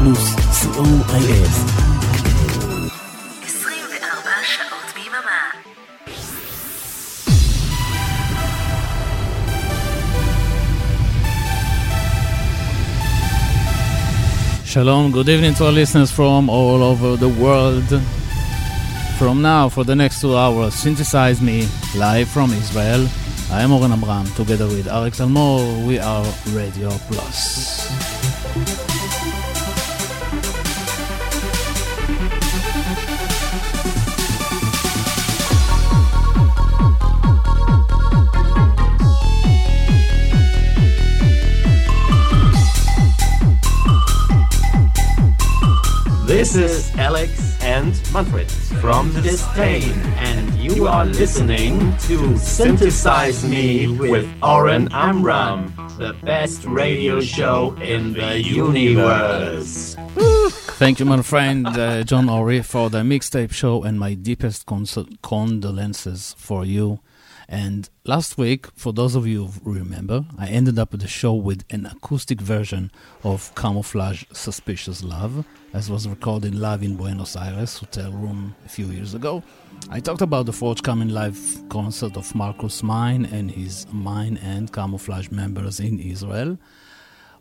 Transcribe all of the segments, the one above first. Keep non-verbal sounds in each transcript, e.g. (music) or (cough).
פלוס, co.il. Shalom, good evening to our listeners from all over the world. From now, for the next two hours, synthesize me live from Israel. I am Oren Amram, together with Arik Talmor, we are Radio Plus. This is Alex and Manfred from Disdain, and you are listening to Synthesize Me with Oren Amram, the best radio show in the universe. Thank you, my friend uh, John Ori, for the mixtape show, and my deepest condolences for you and last week, for those of you who remember, I ended up the show with an acoustic version of Camouflage Suspicious Love, as was recorded live in Buenos Aires hotel room a few years ago. I talked about the forthcoming live concert of Marcus Meyn and his Mine and Camouflage members in Israel.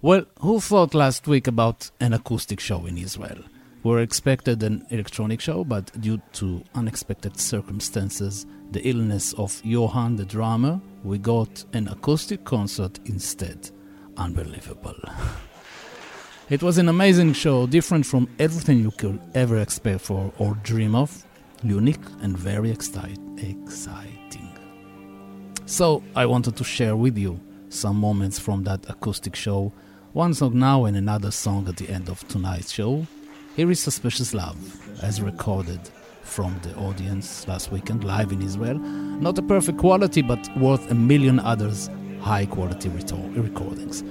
Well, who thought last week about an acoustic show in Israel? We were expected an electronic show, but due to unexpected circumstances, the illness of Johan the drummer, we got an acoustic concert instead. Unbelievable. (laughs) it was an amazing show, different from everything you could ever expect for or dream of, unique and very exciting. So, I wanted to share with you some moments from that acoustic show, one song now and another song at the end of tonight's show. Here is Suspicious Love, as recorded from the audience last weekend live in Israel. Not a perfect quality, but worth a million others high quality recordings.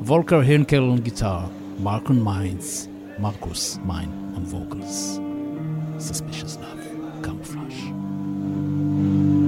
Volker Hinkel on guitar, Marcus Meyns, Marcus Meyn on vocals. Suspicious Love, Camouflage.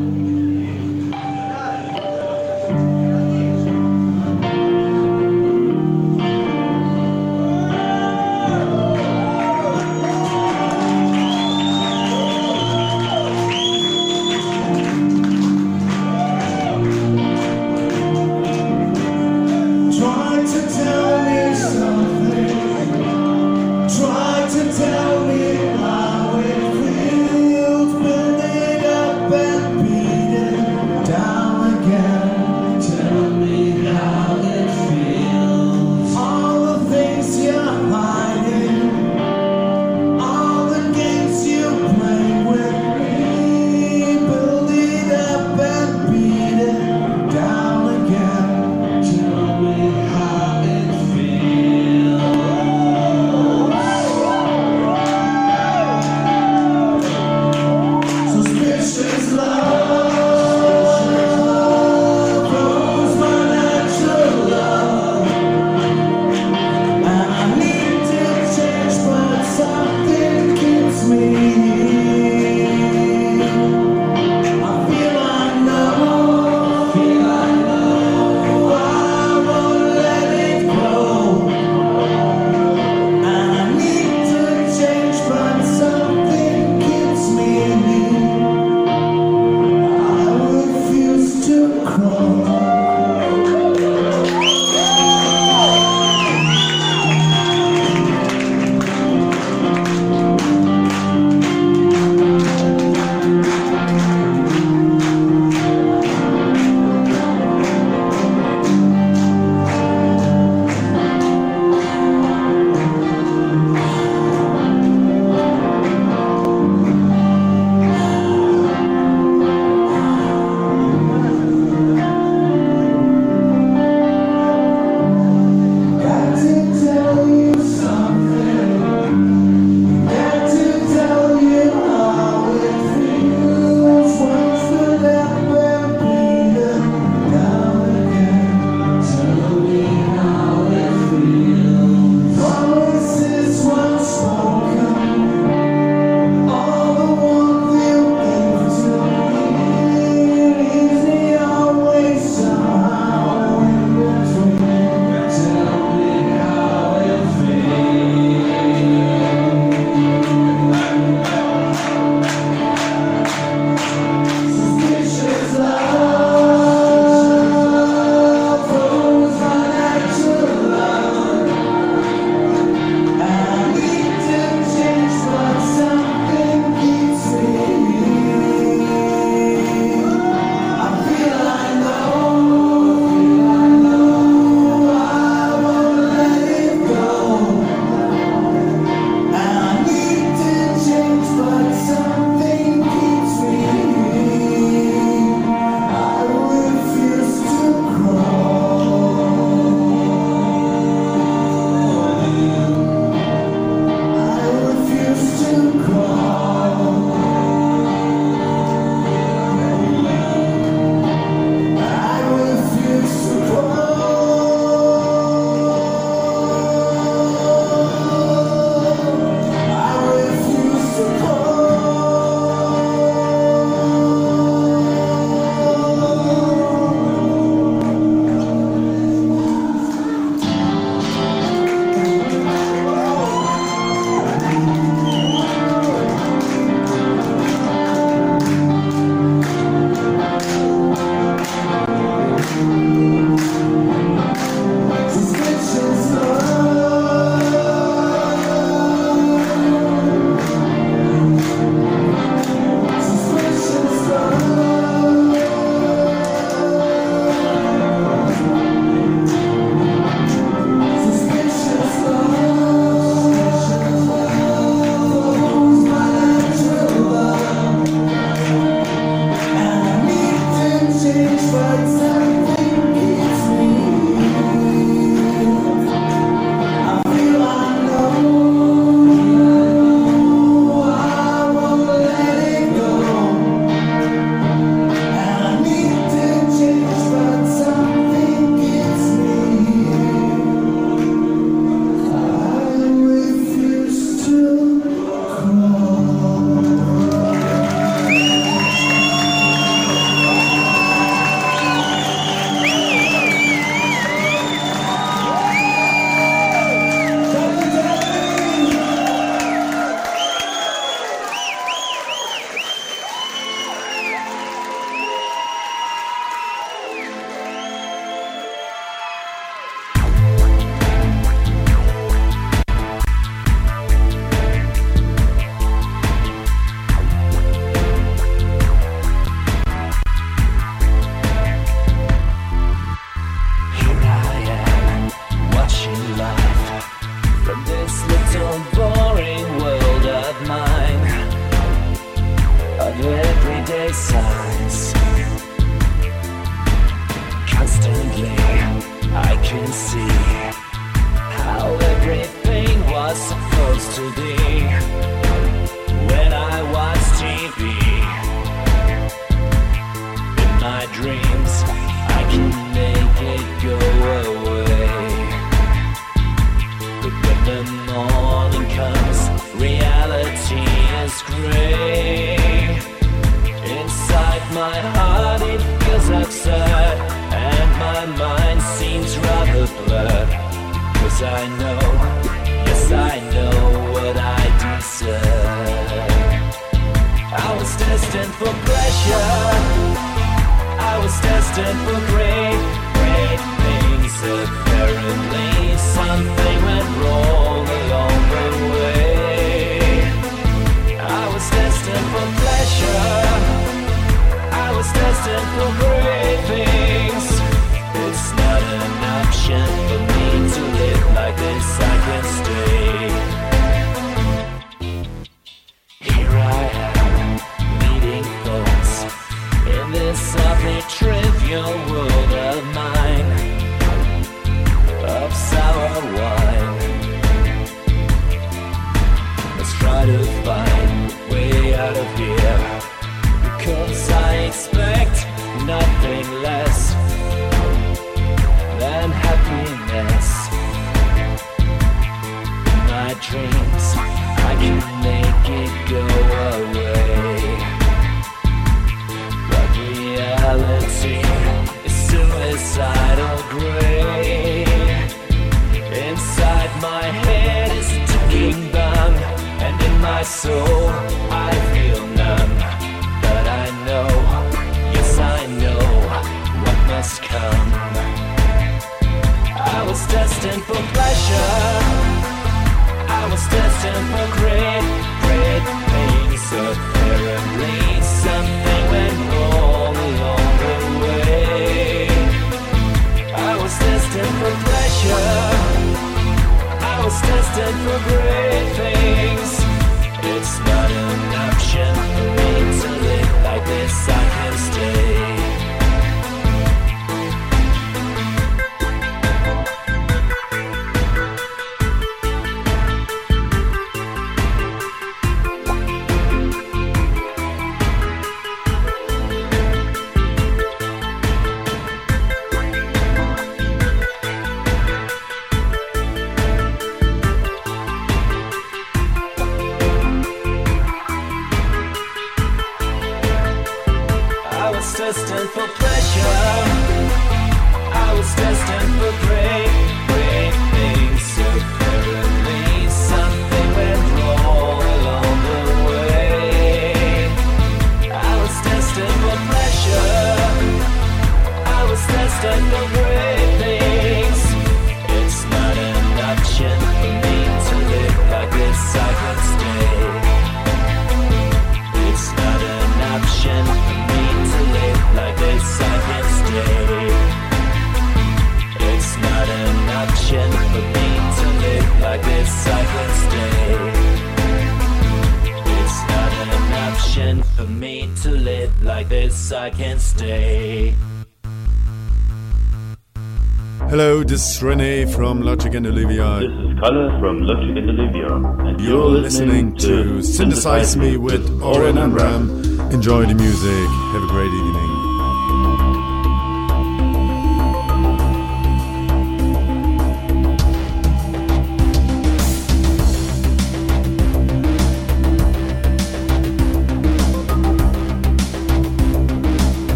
Rene Renee from Logic and Olivia. This is Kalle from Logic and Olivia. And you're, you're listening, listening, to Synthesize, Synthesize Me with Oren Ram. Enjoy the music. Have a great evening.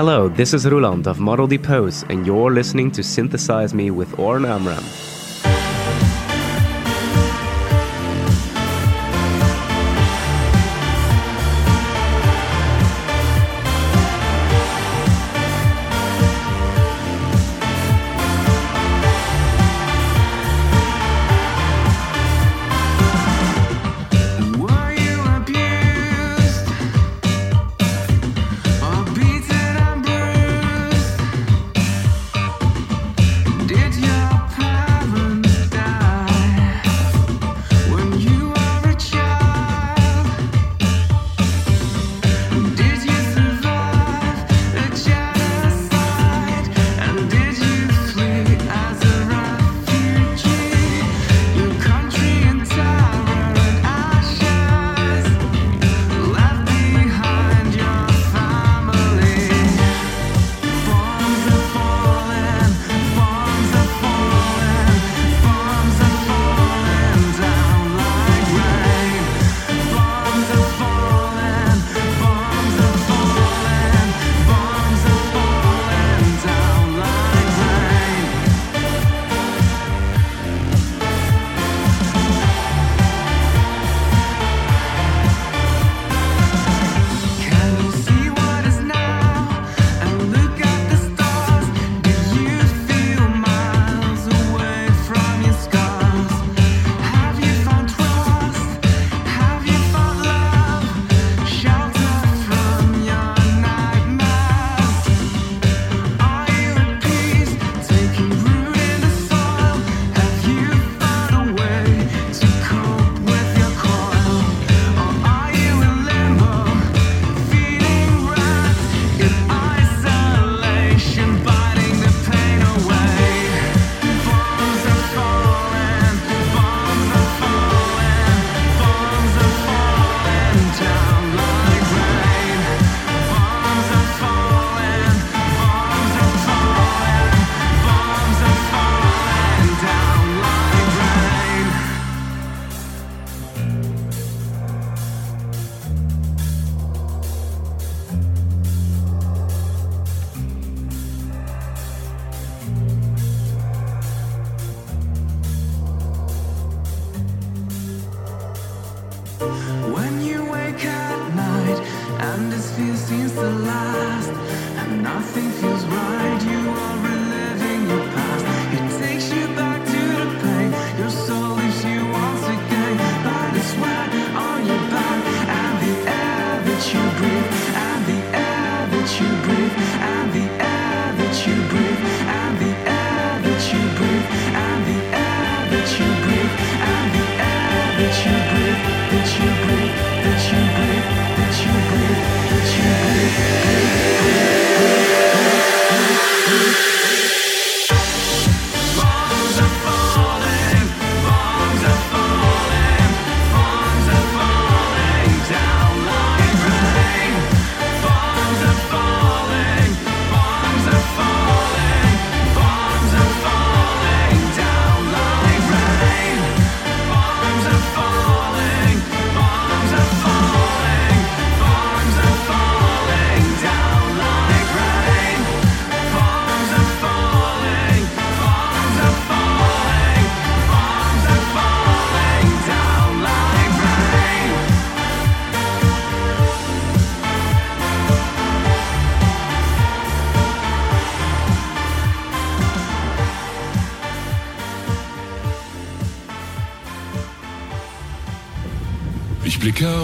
Hello, this is Ruland of Model Depose, and you're listening to Synthesize Me with Oren Amram.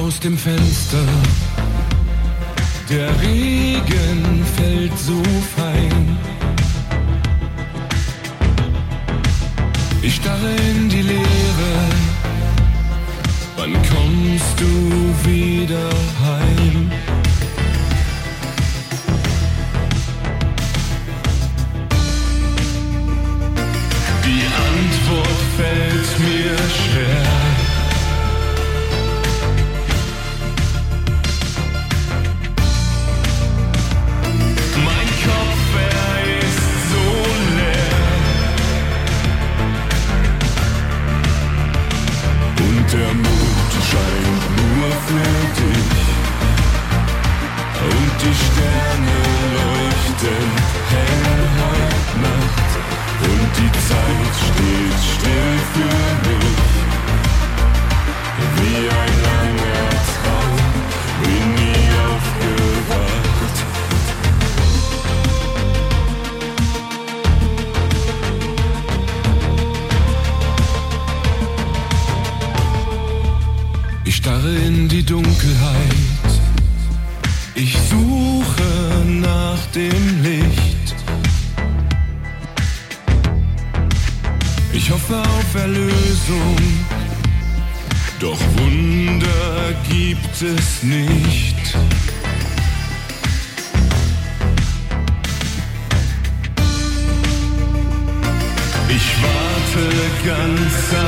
aus dem Fenster. Der Regen fällt so Ich starre in die Dunkelheit. Ich suche nach dem Licht. Ich hoffe auf Erlösung. Doch Wunder gibt es nicht. Ich warte ganz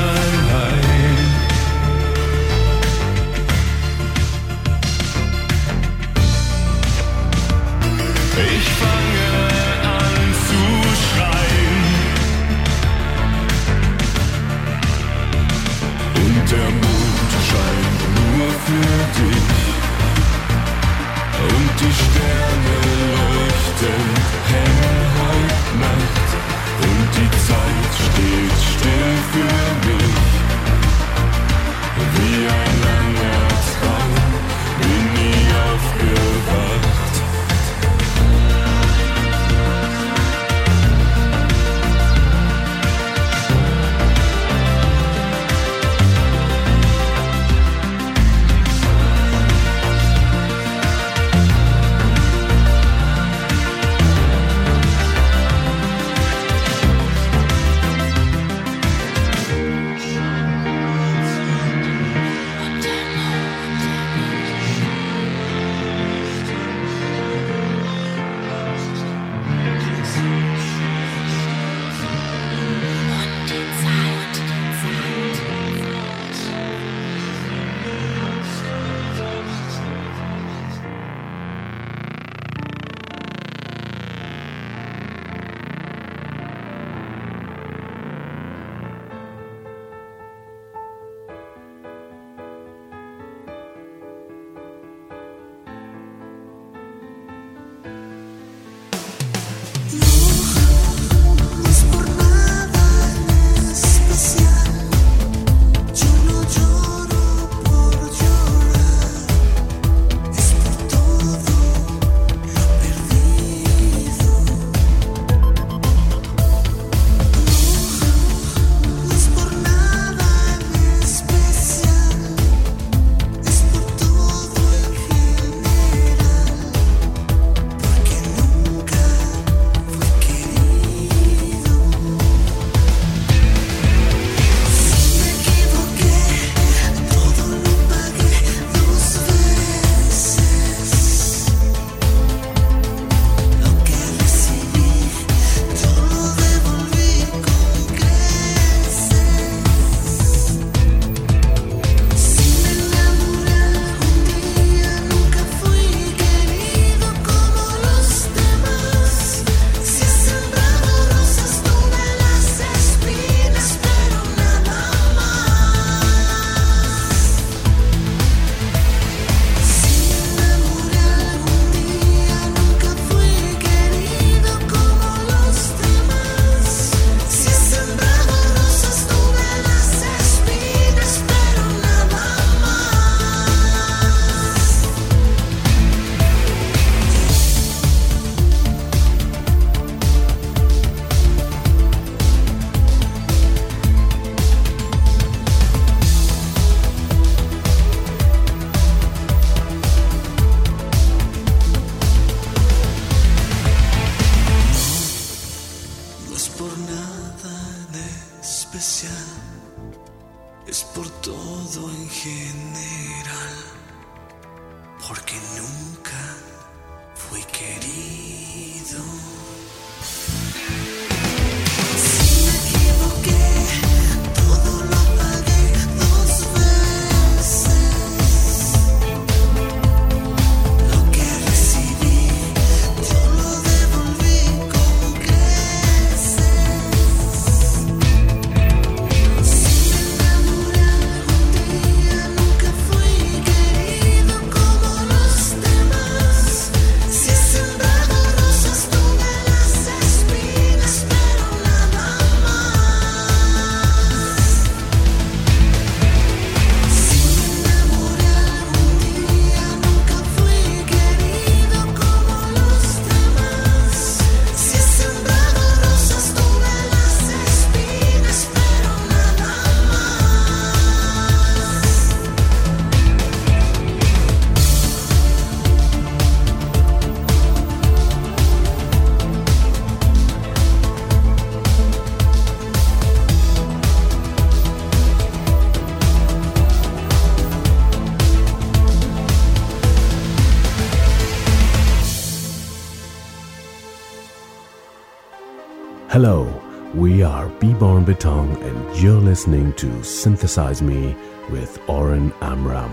Hello, we are Beborn Beton, and you're listening to Synthesize Me with Oren Amram.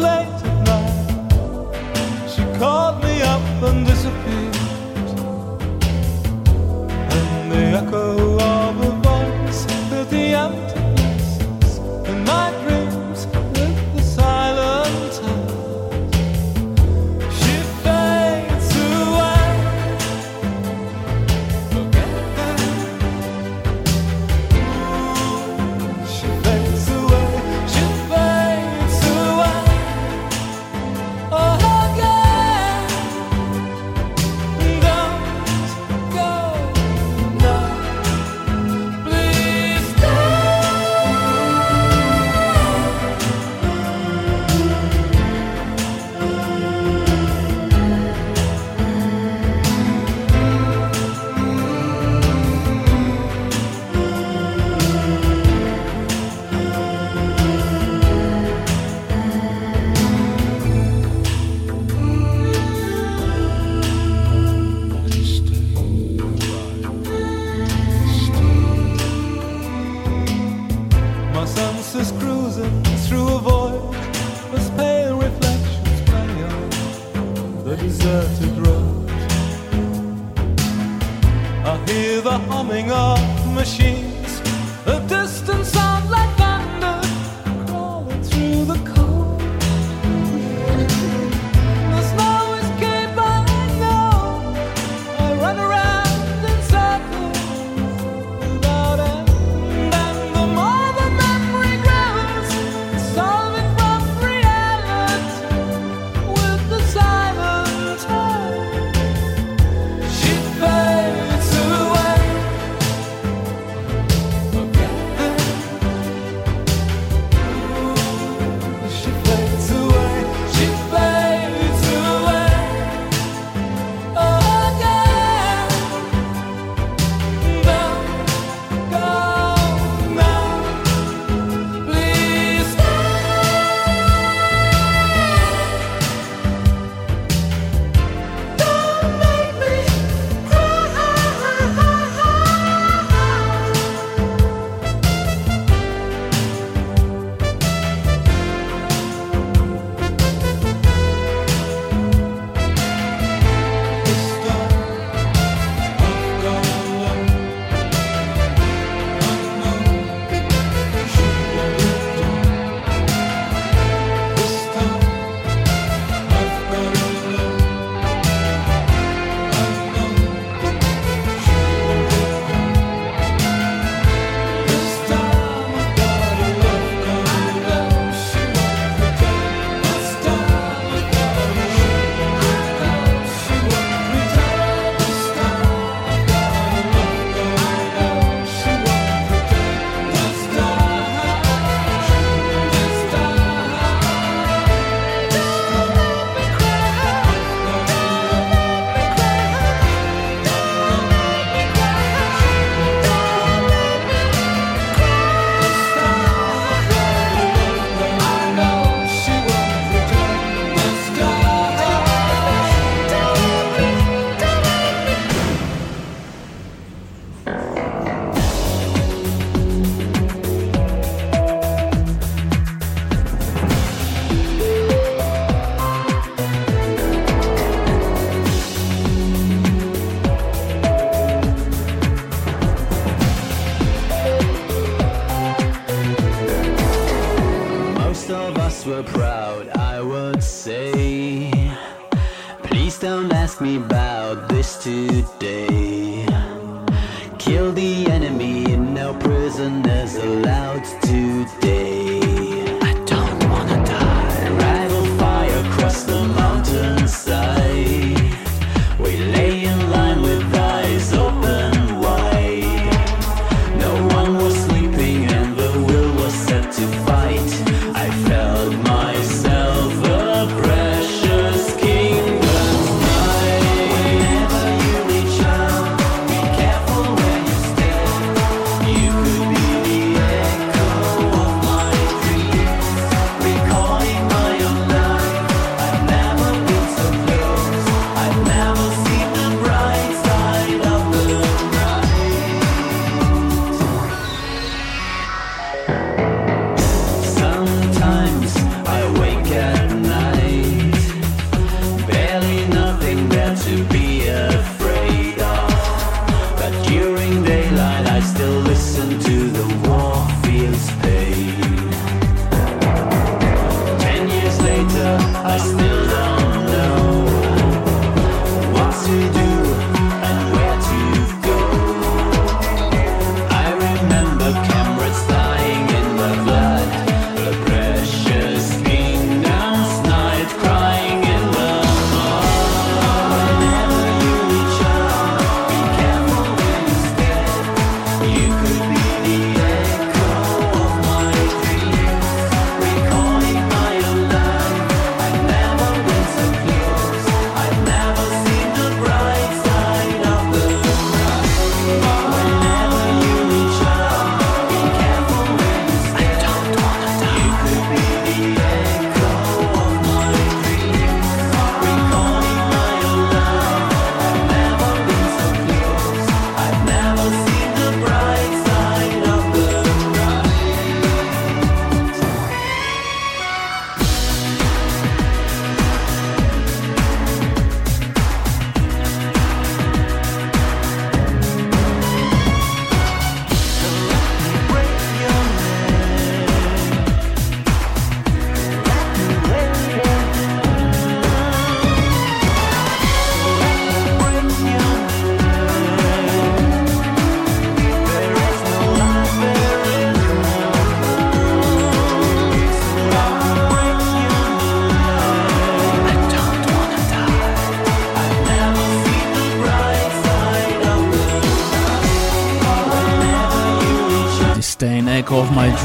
Woke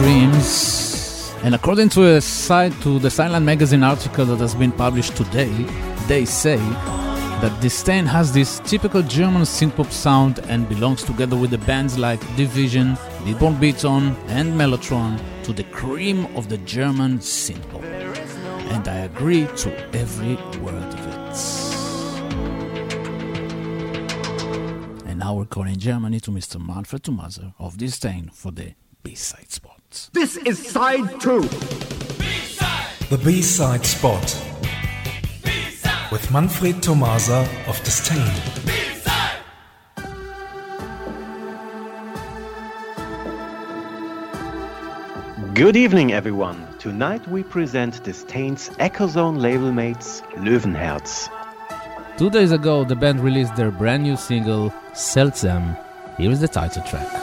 dreams. And according to a site to the Silent Magazine article that has been published today, they say that Disdain has this typical German synthpop sound and belongs together with the bands like De/Vision, Beborn Beton, and Mellotron to the cream of the German synthpop. And I agree to every word of it. And now we're calling Germany to Mr. Manfred Tomaser of Disdain for the. This is side two. The B-side spot. With Manfred Tomasa of Disdain. Good evening, everyone. Tonight we present Disdain's Echozone label mates Löwenherz. Two days ago, the band released their brand new single, Seltsam. Here is the title track.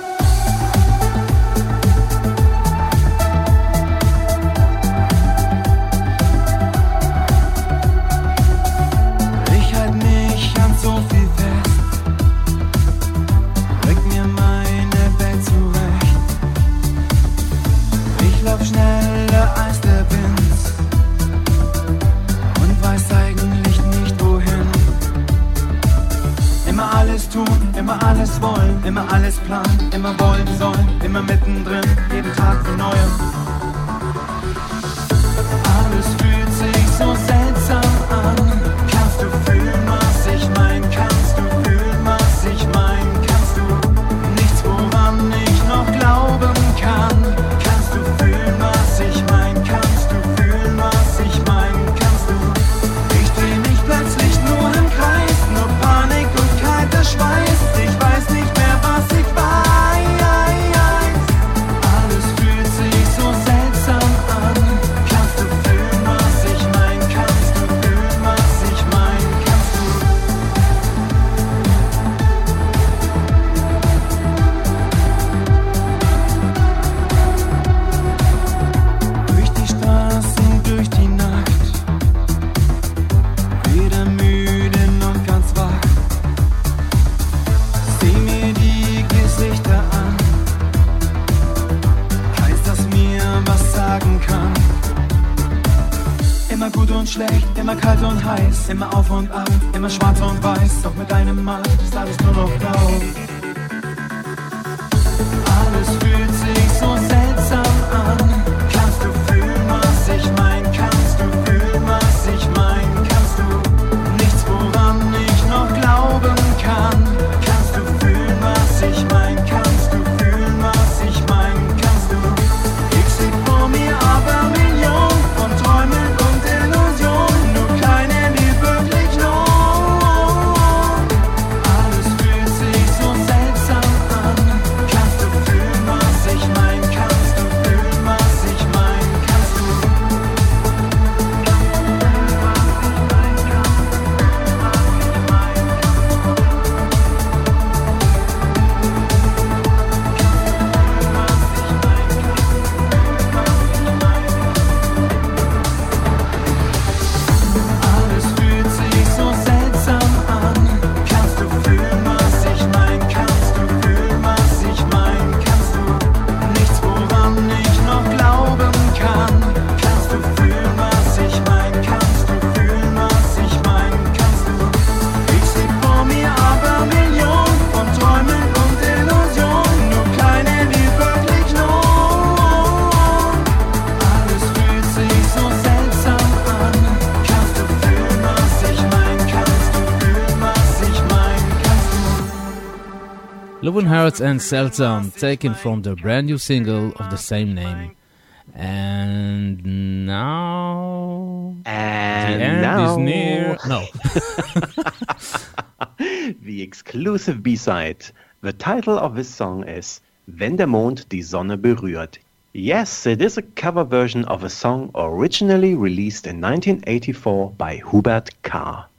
Löwenherz and Seltsam, taken from their brand new single of the same name. And now. And the end now is near. No. (laughs) (laughs) the exclusive B-side. The title of this song is Wenn der Mond die Sonne berührt. Yes, it is a cover version of a song originally released in 1984 by Hubert Kah.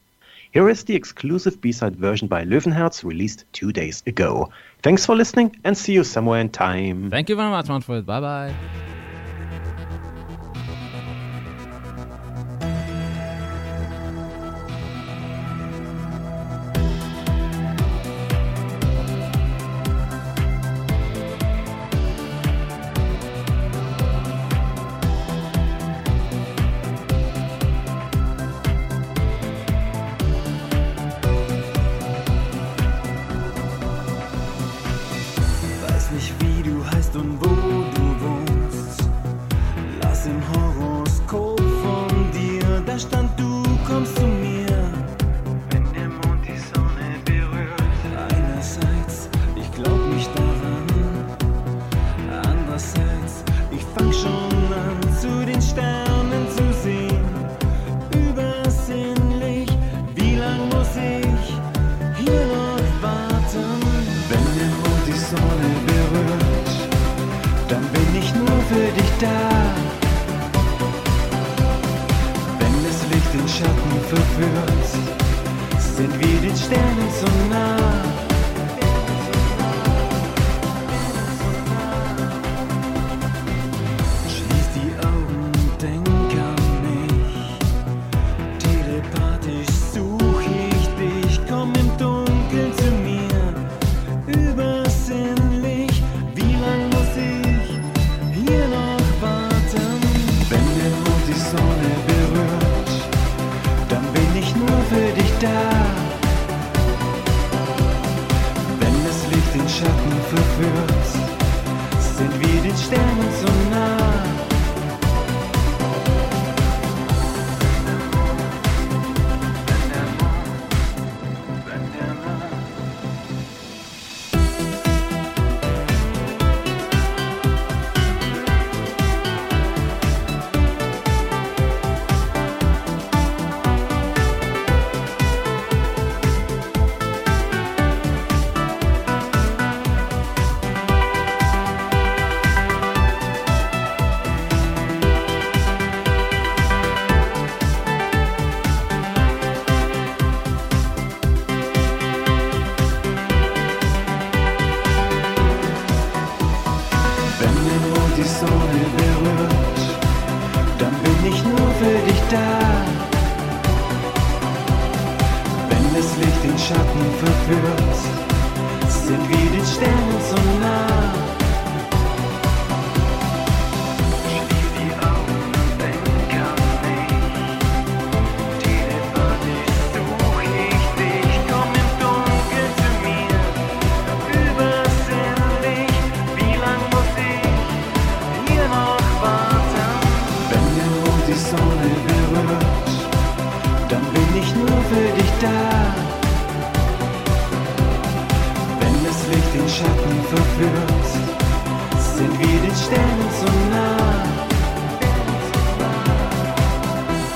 Here is the exclusive B-side version by Löwenherz released two days ago. Thanks for listening and see you somewhere in time. Thank you very much, Manfred. Bye bye.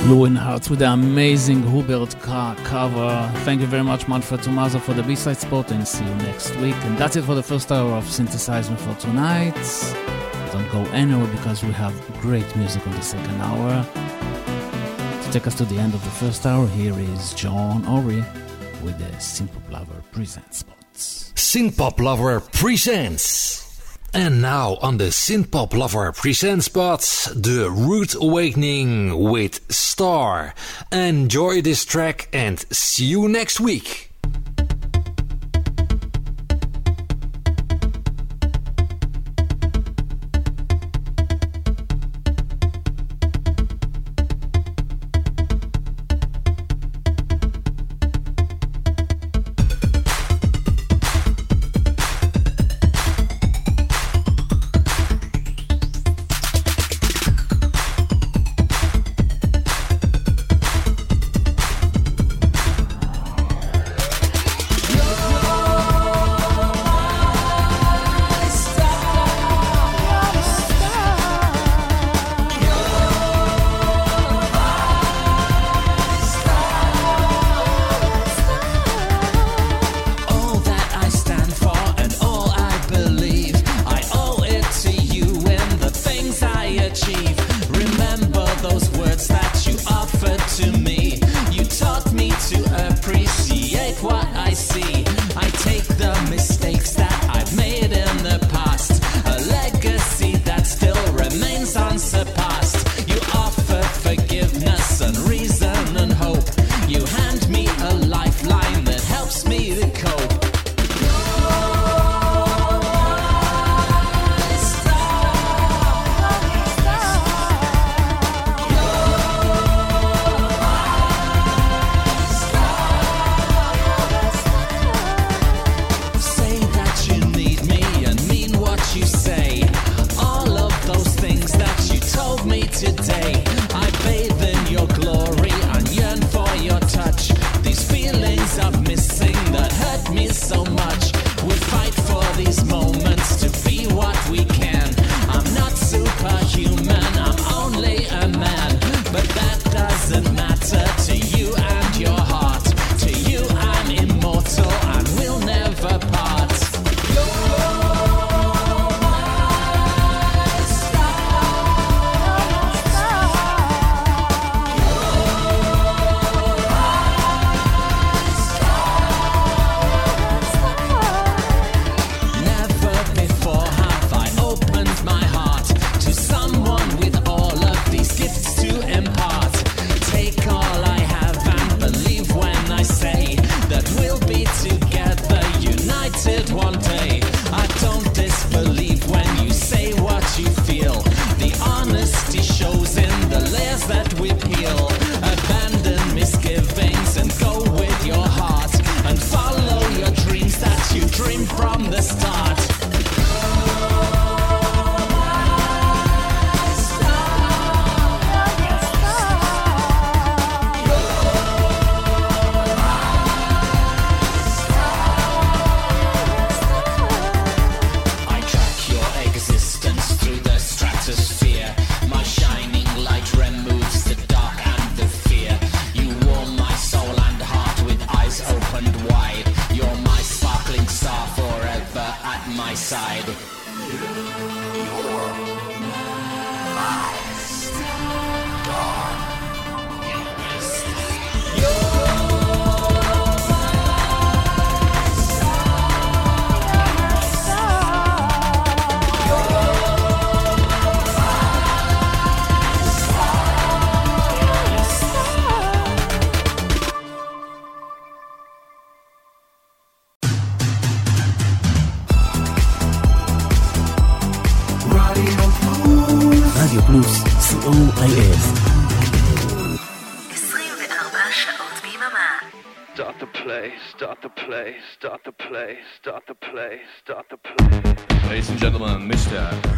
Löwenherz with the amazing Hubert Kah cover. Thank you very much, Manfred Tomaso, for the B-side spot, and see you next week. And that's it for the first hour of Synthesize Me for tonight. Don't go anywhere because we have great music on the second hour. To take us to the end of the first hour, here is John Ori with the Synthpop Lover Present spots. Synthpop Lover presents. And now on the Synthpop Lover presents spots, the Root Awakening with Star. Enjoy this track and see you next week. side. play, start the play, start the play. Ladies and gentlemen, Mr.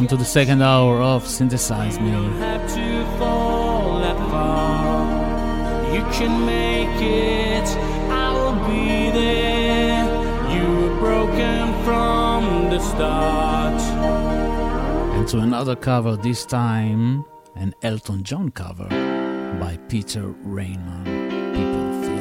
welcome to the second hour of Synthesize Me. You can make it, I will be there. You were broken from the start. And to another cover, this time an Elton John cover by Peter Raymond. People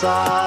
passar.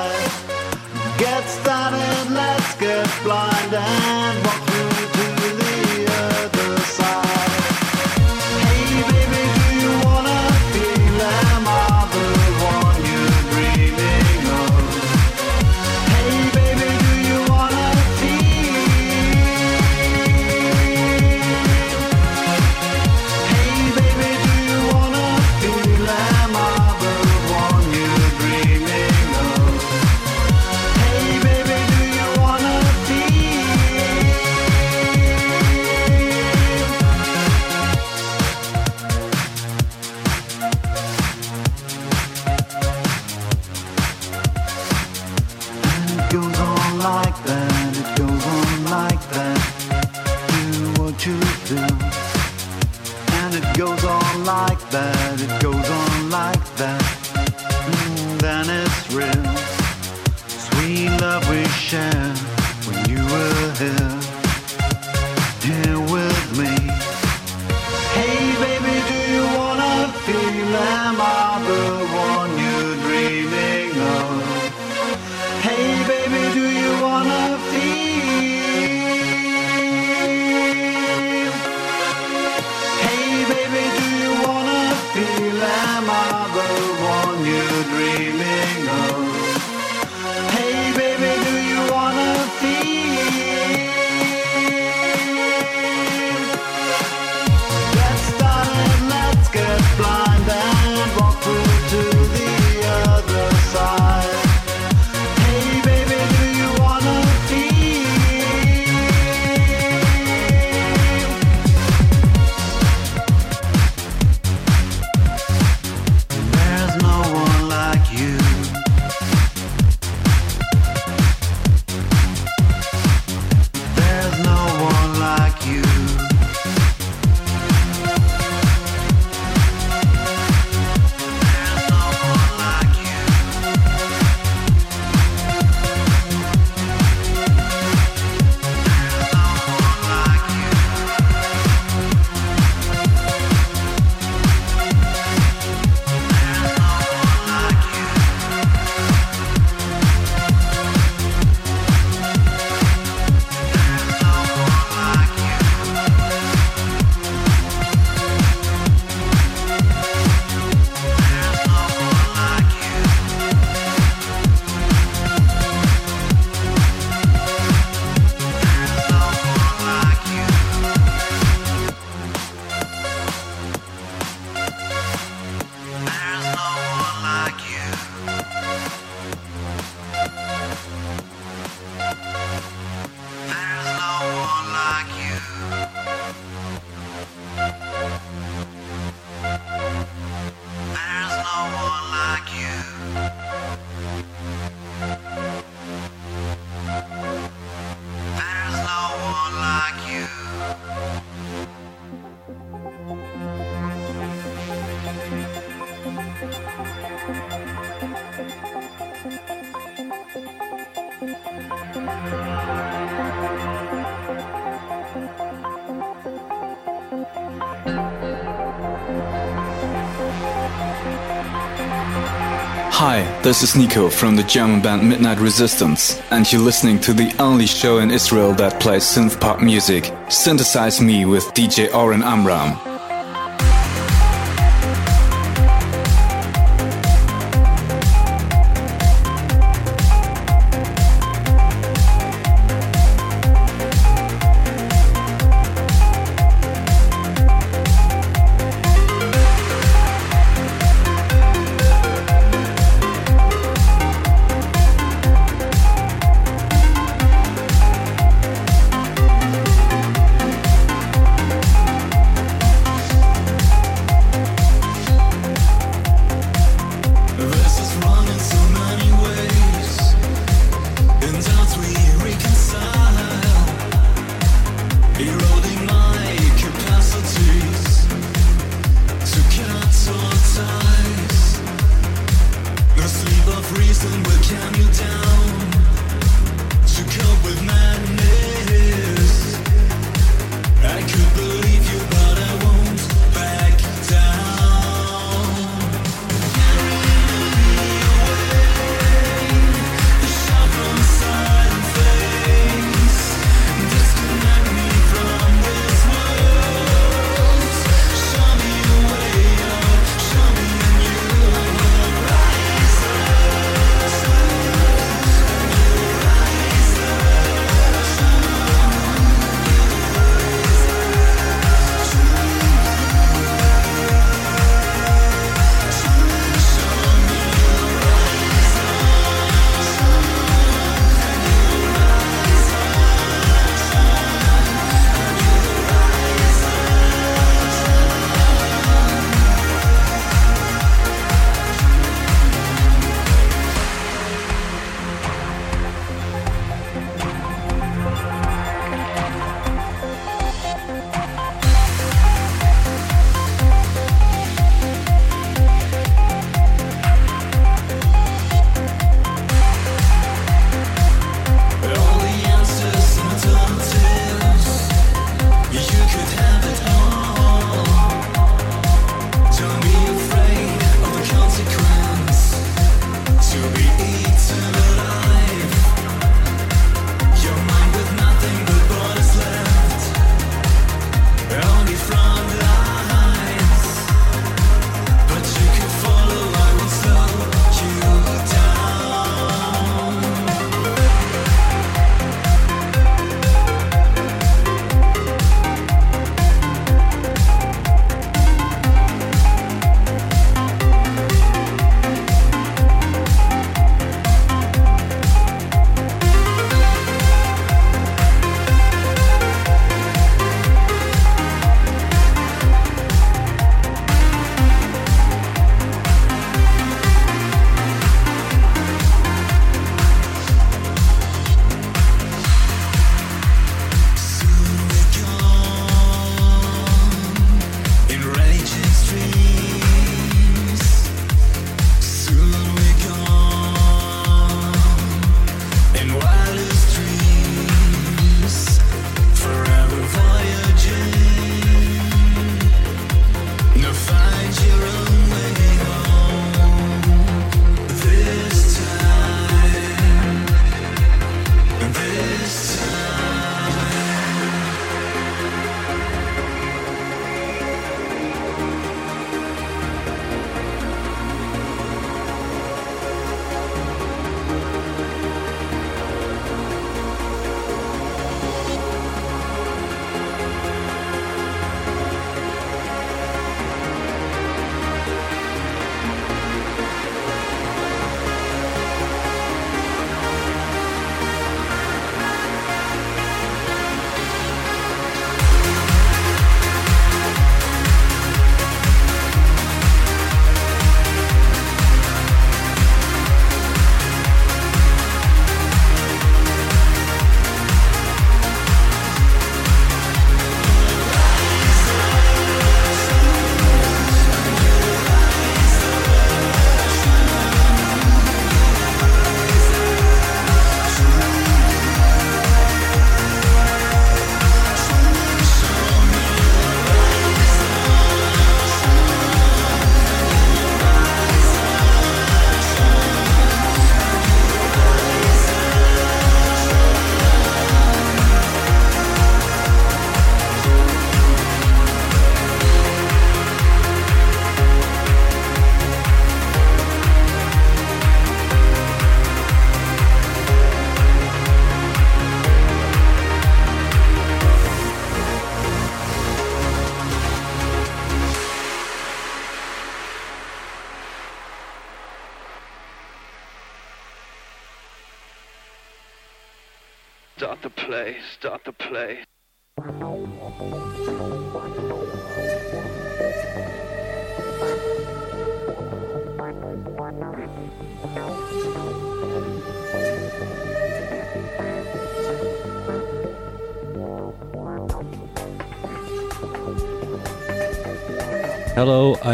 Hi, this is Nico from the German band Midnight Resistance, and you're listening to the only show in Israel that plays synth pop music. Synthesize me with DJ Oren Amram.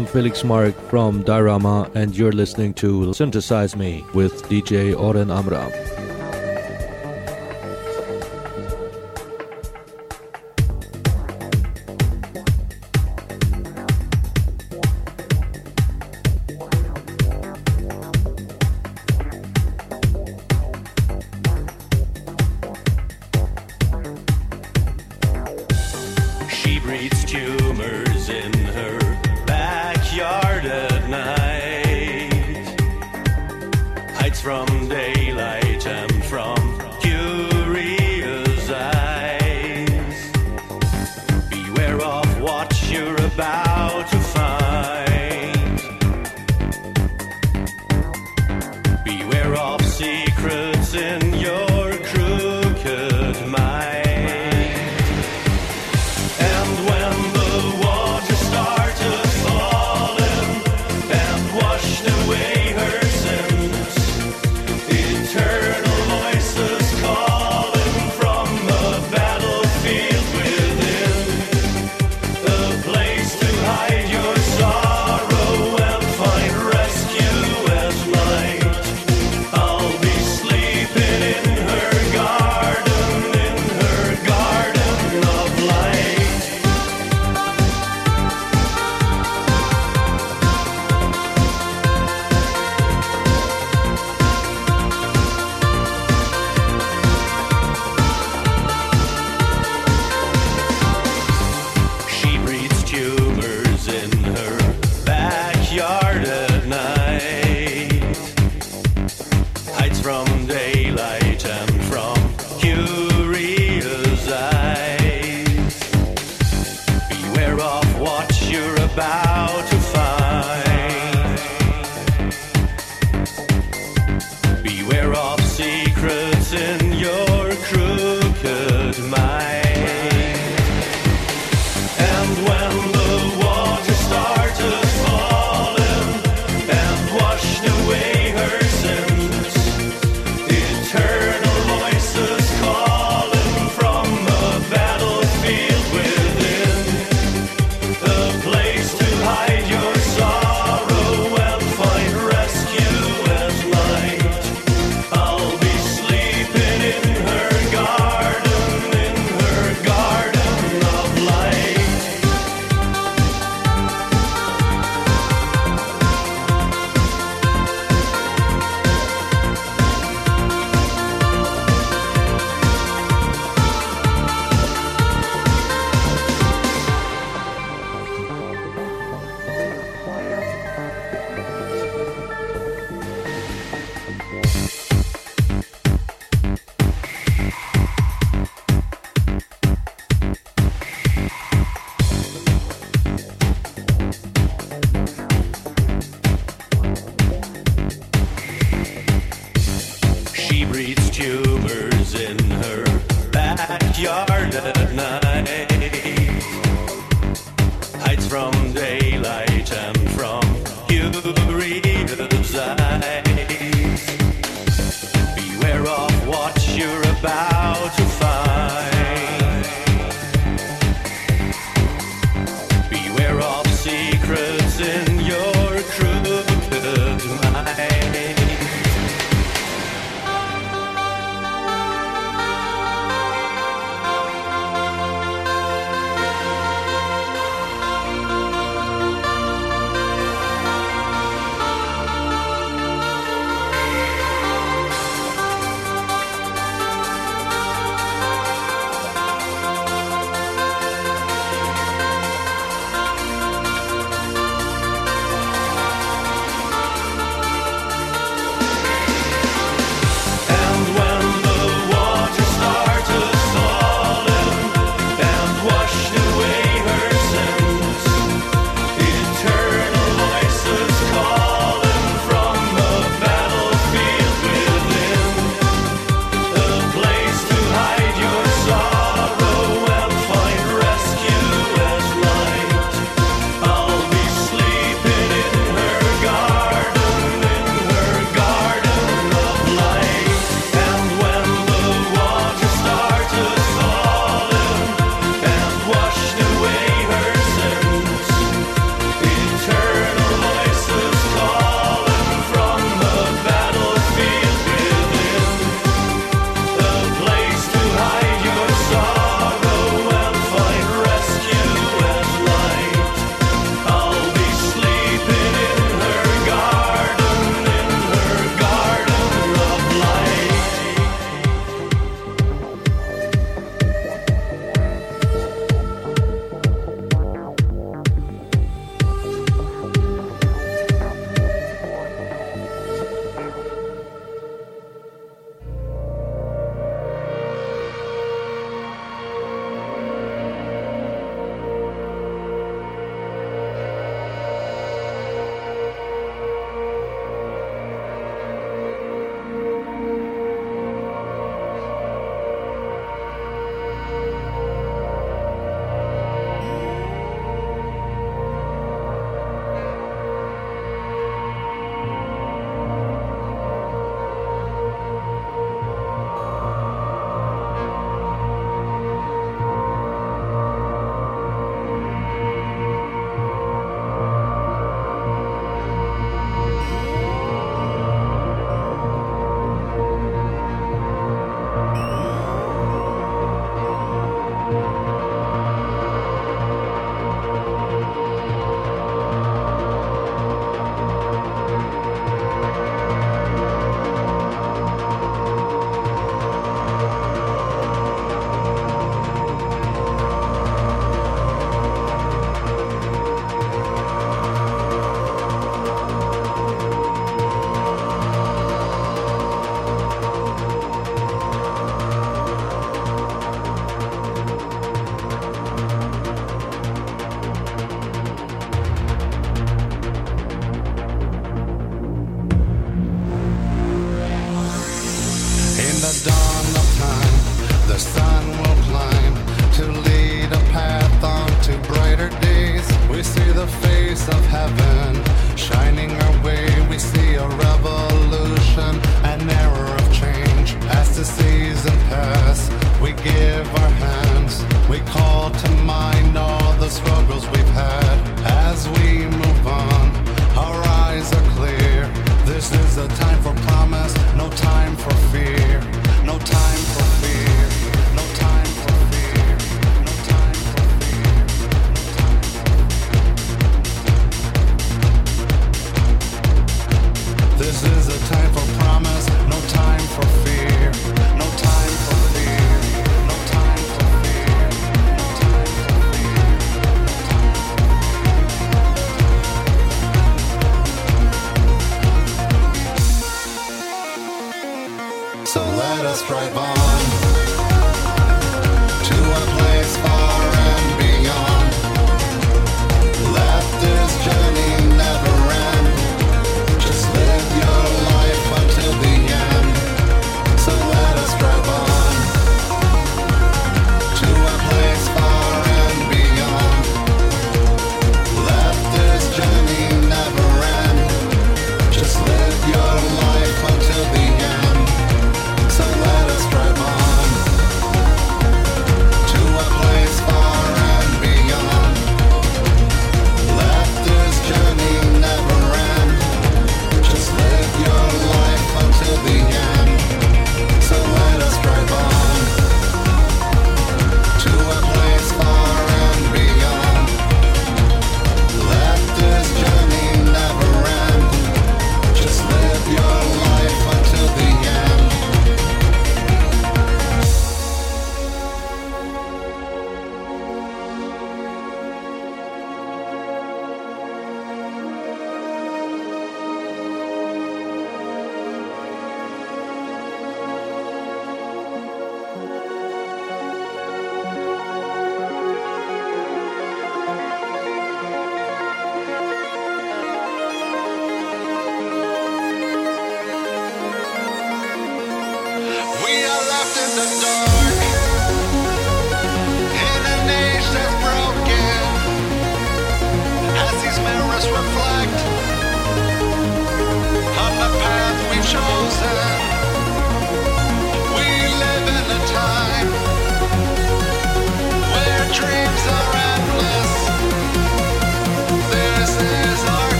am Felix Marc from Diorama, and you're listening to Synthesize Me with DJ Oren Amram.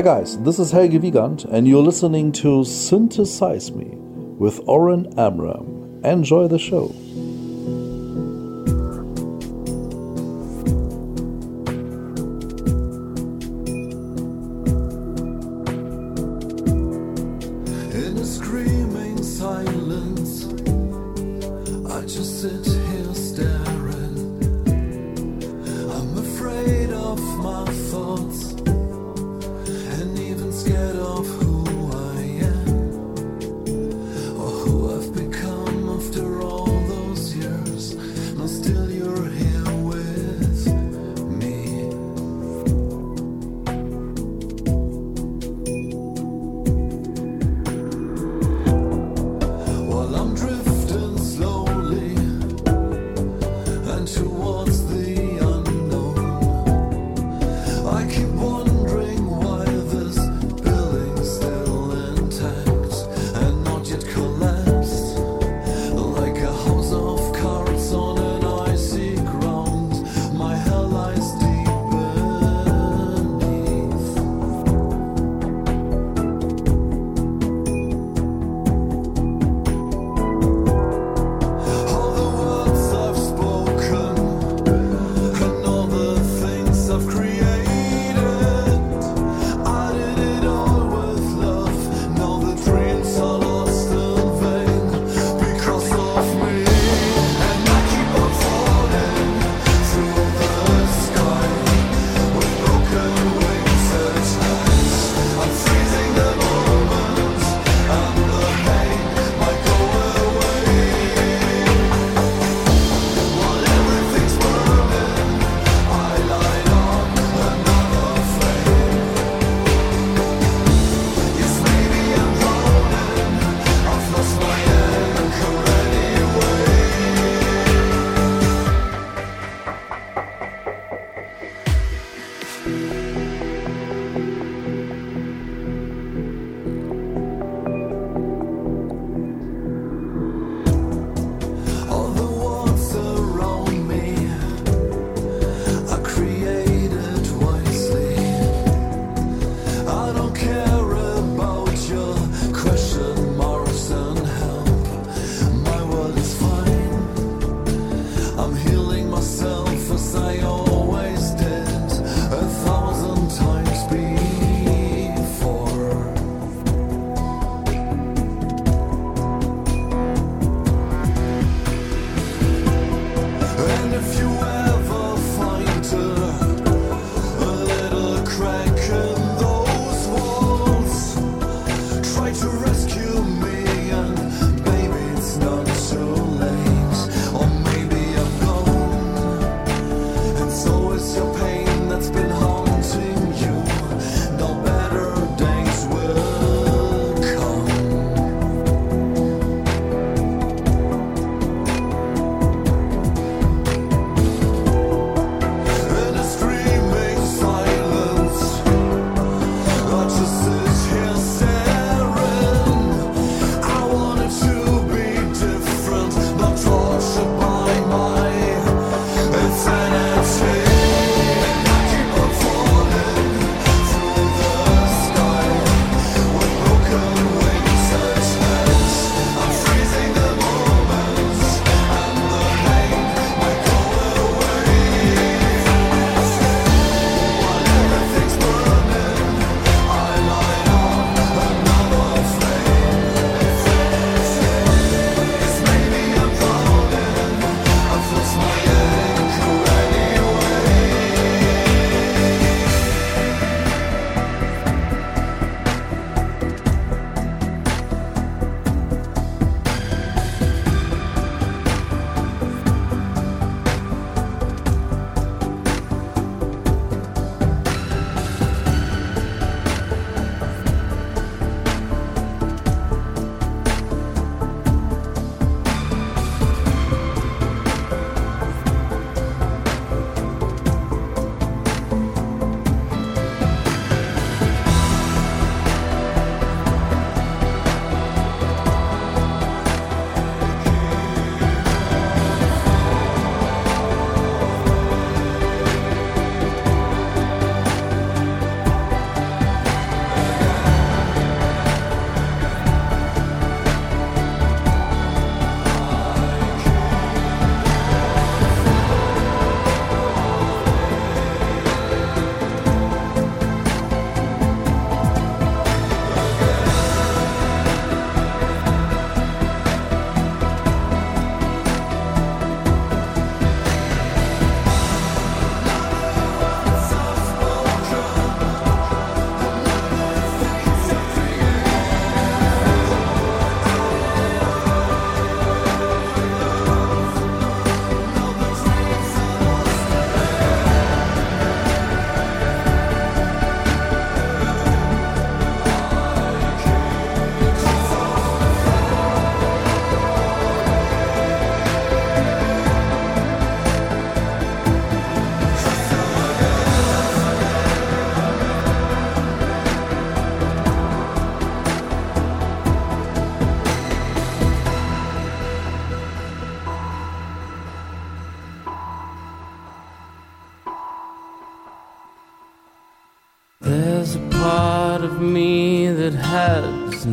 Hi guys, this is Helge Wiegand and you're listening to Synthesize Me with Oren Amram. Enjoy the show.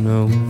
know.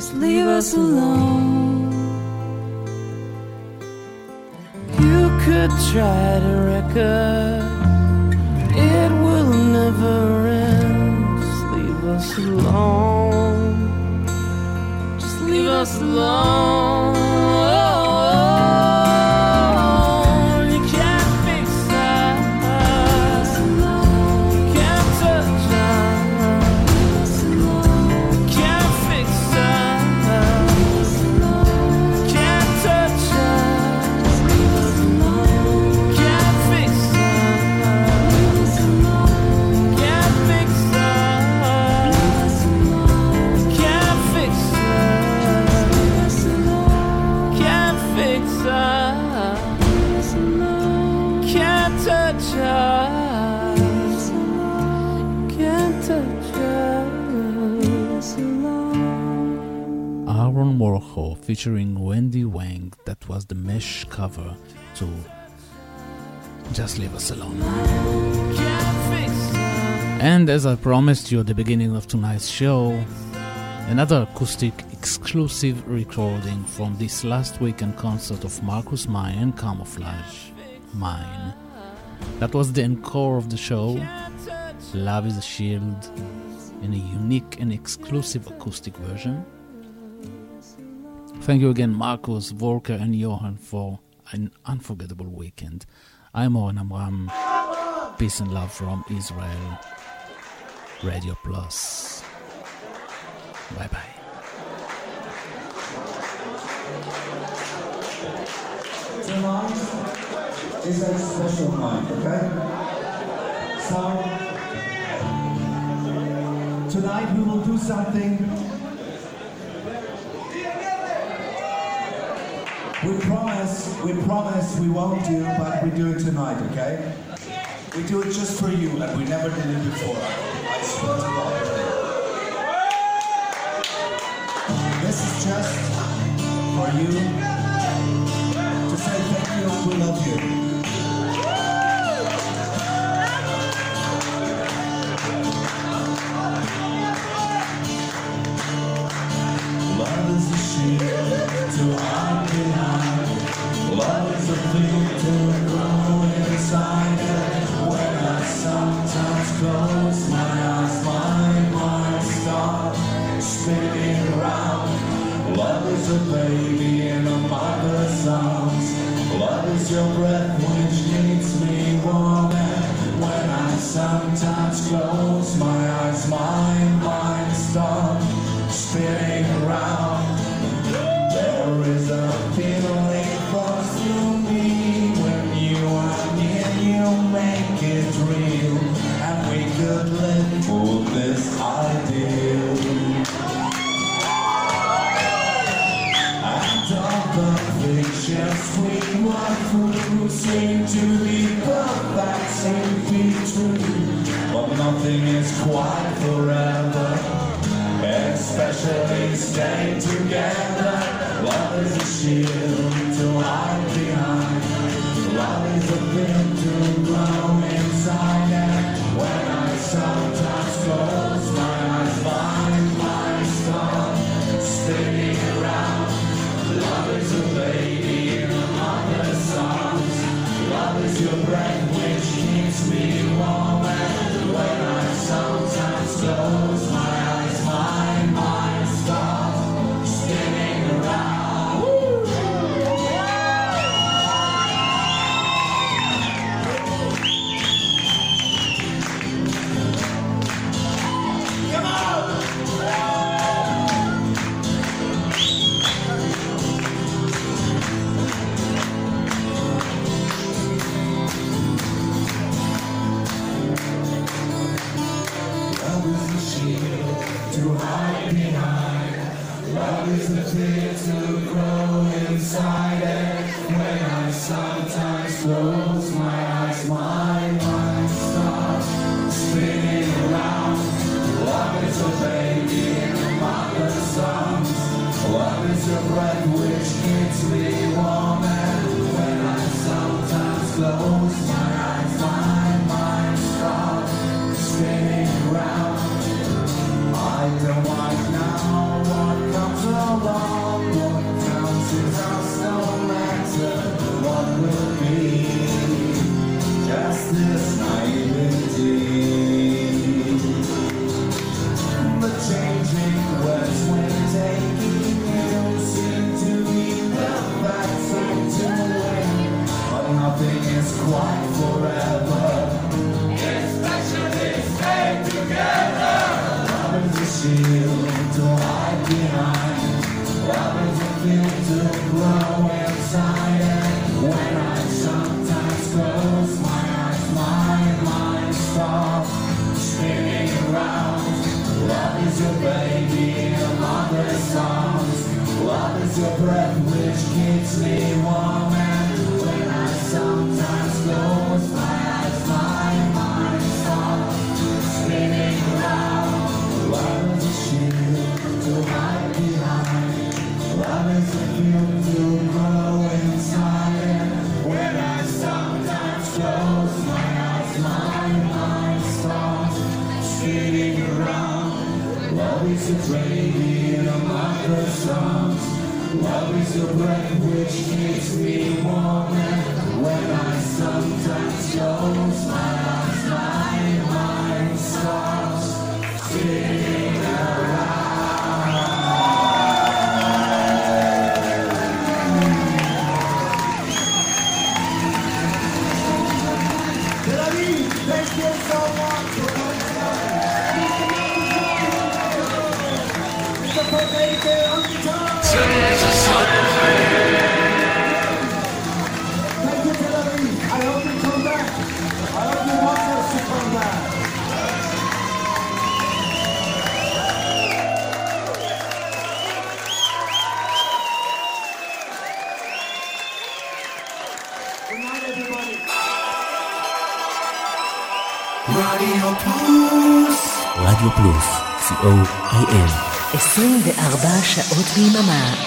just leave us alone. You could try to wreck us. it will never end. Just leave us alone. Just leave us alone. featuring Wendy Wang that was the mesh cover to Just Leave Us Alone. And as I promised you at the beginning of tonight's show, another acoustic exclusive recording from this last weekend concert of Marcus Meyn and Camouflage Mine. That was the encore of the show. Love is a Shield in a unique and exclusive acoustic version. Thank you again, Marcus, Volker, and Johan, for an unforgettable weekend. I'm Oren Amram. Peace and love from Israel. Radio Plus. Bye bye. Tonight is a special night, okay? So, tonight we will do something We promise, we promise we won't do, but we do it tonight, okay? We do it just for you, and we never did it before. I swear to God. This is just for you to say thank you and we love you. Be mama.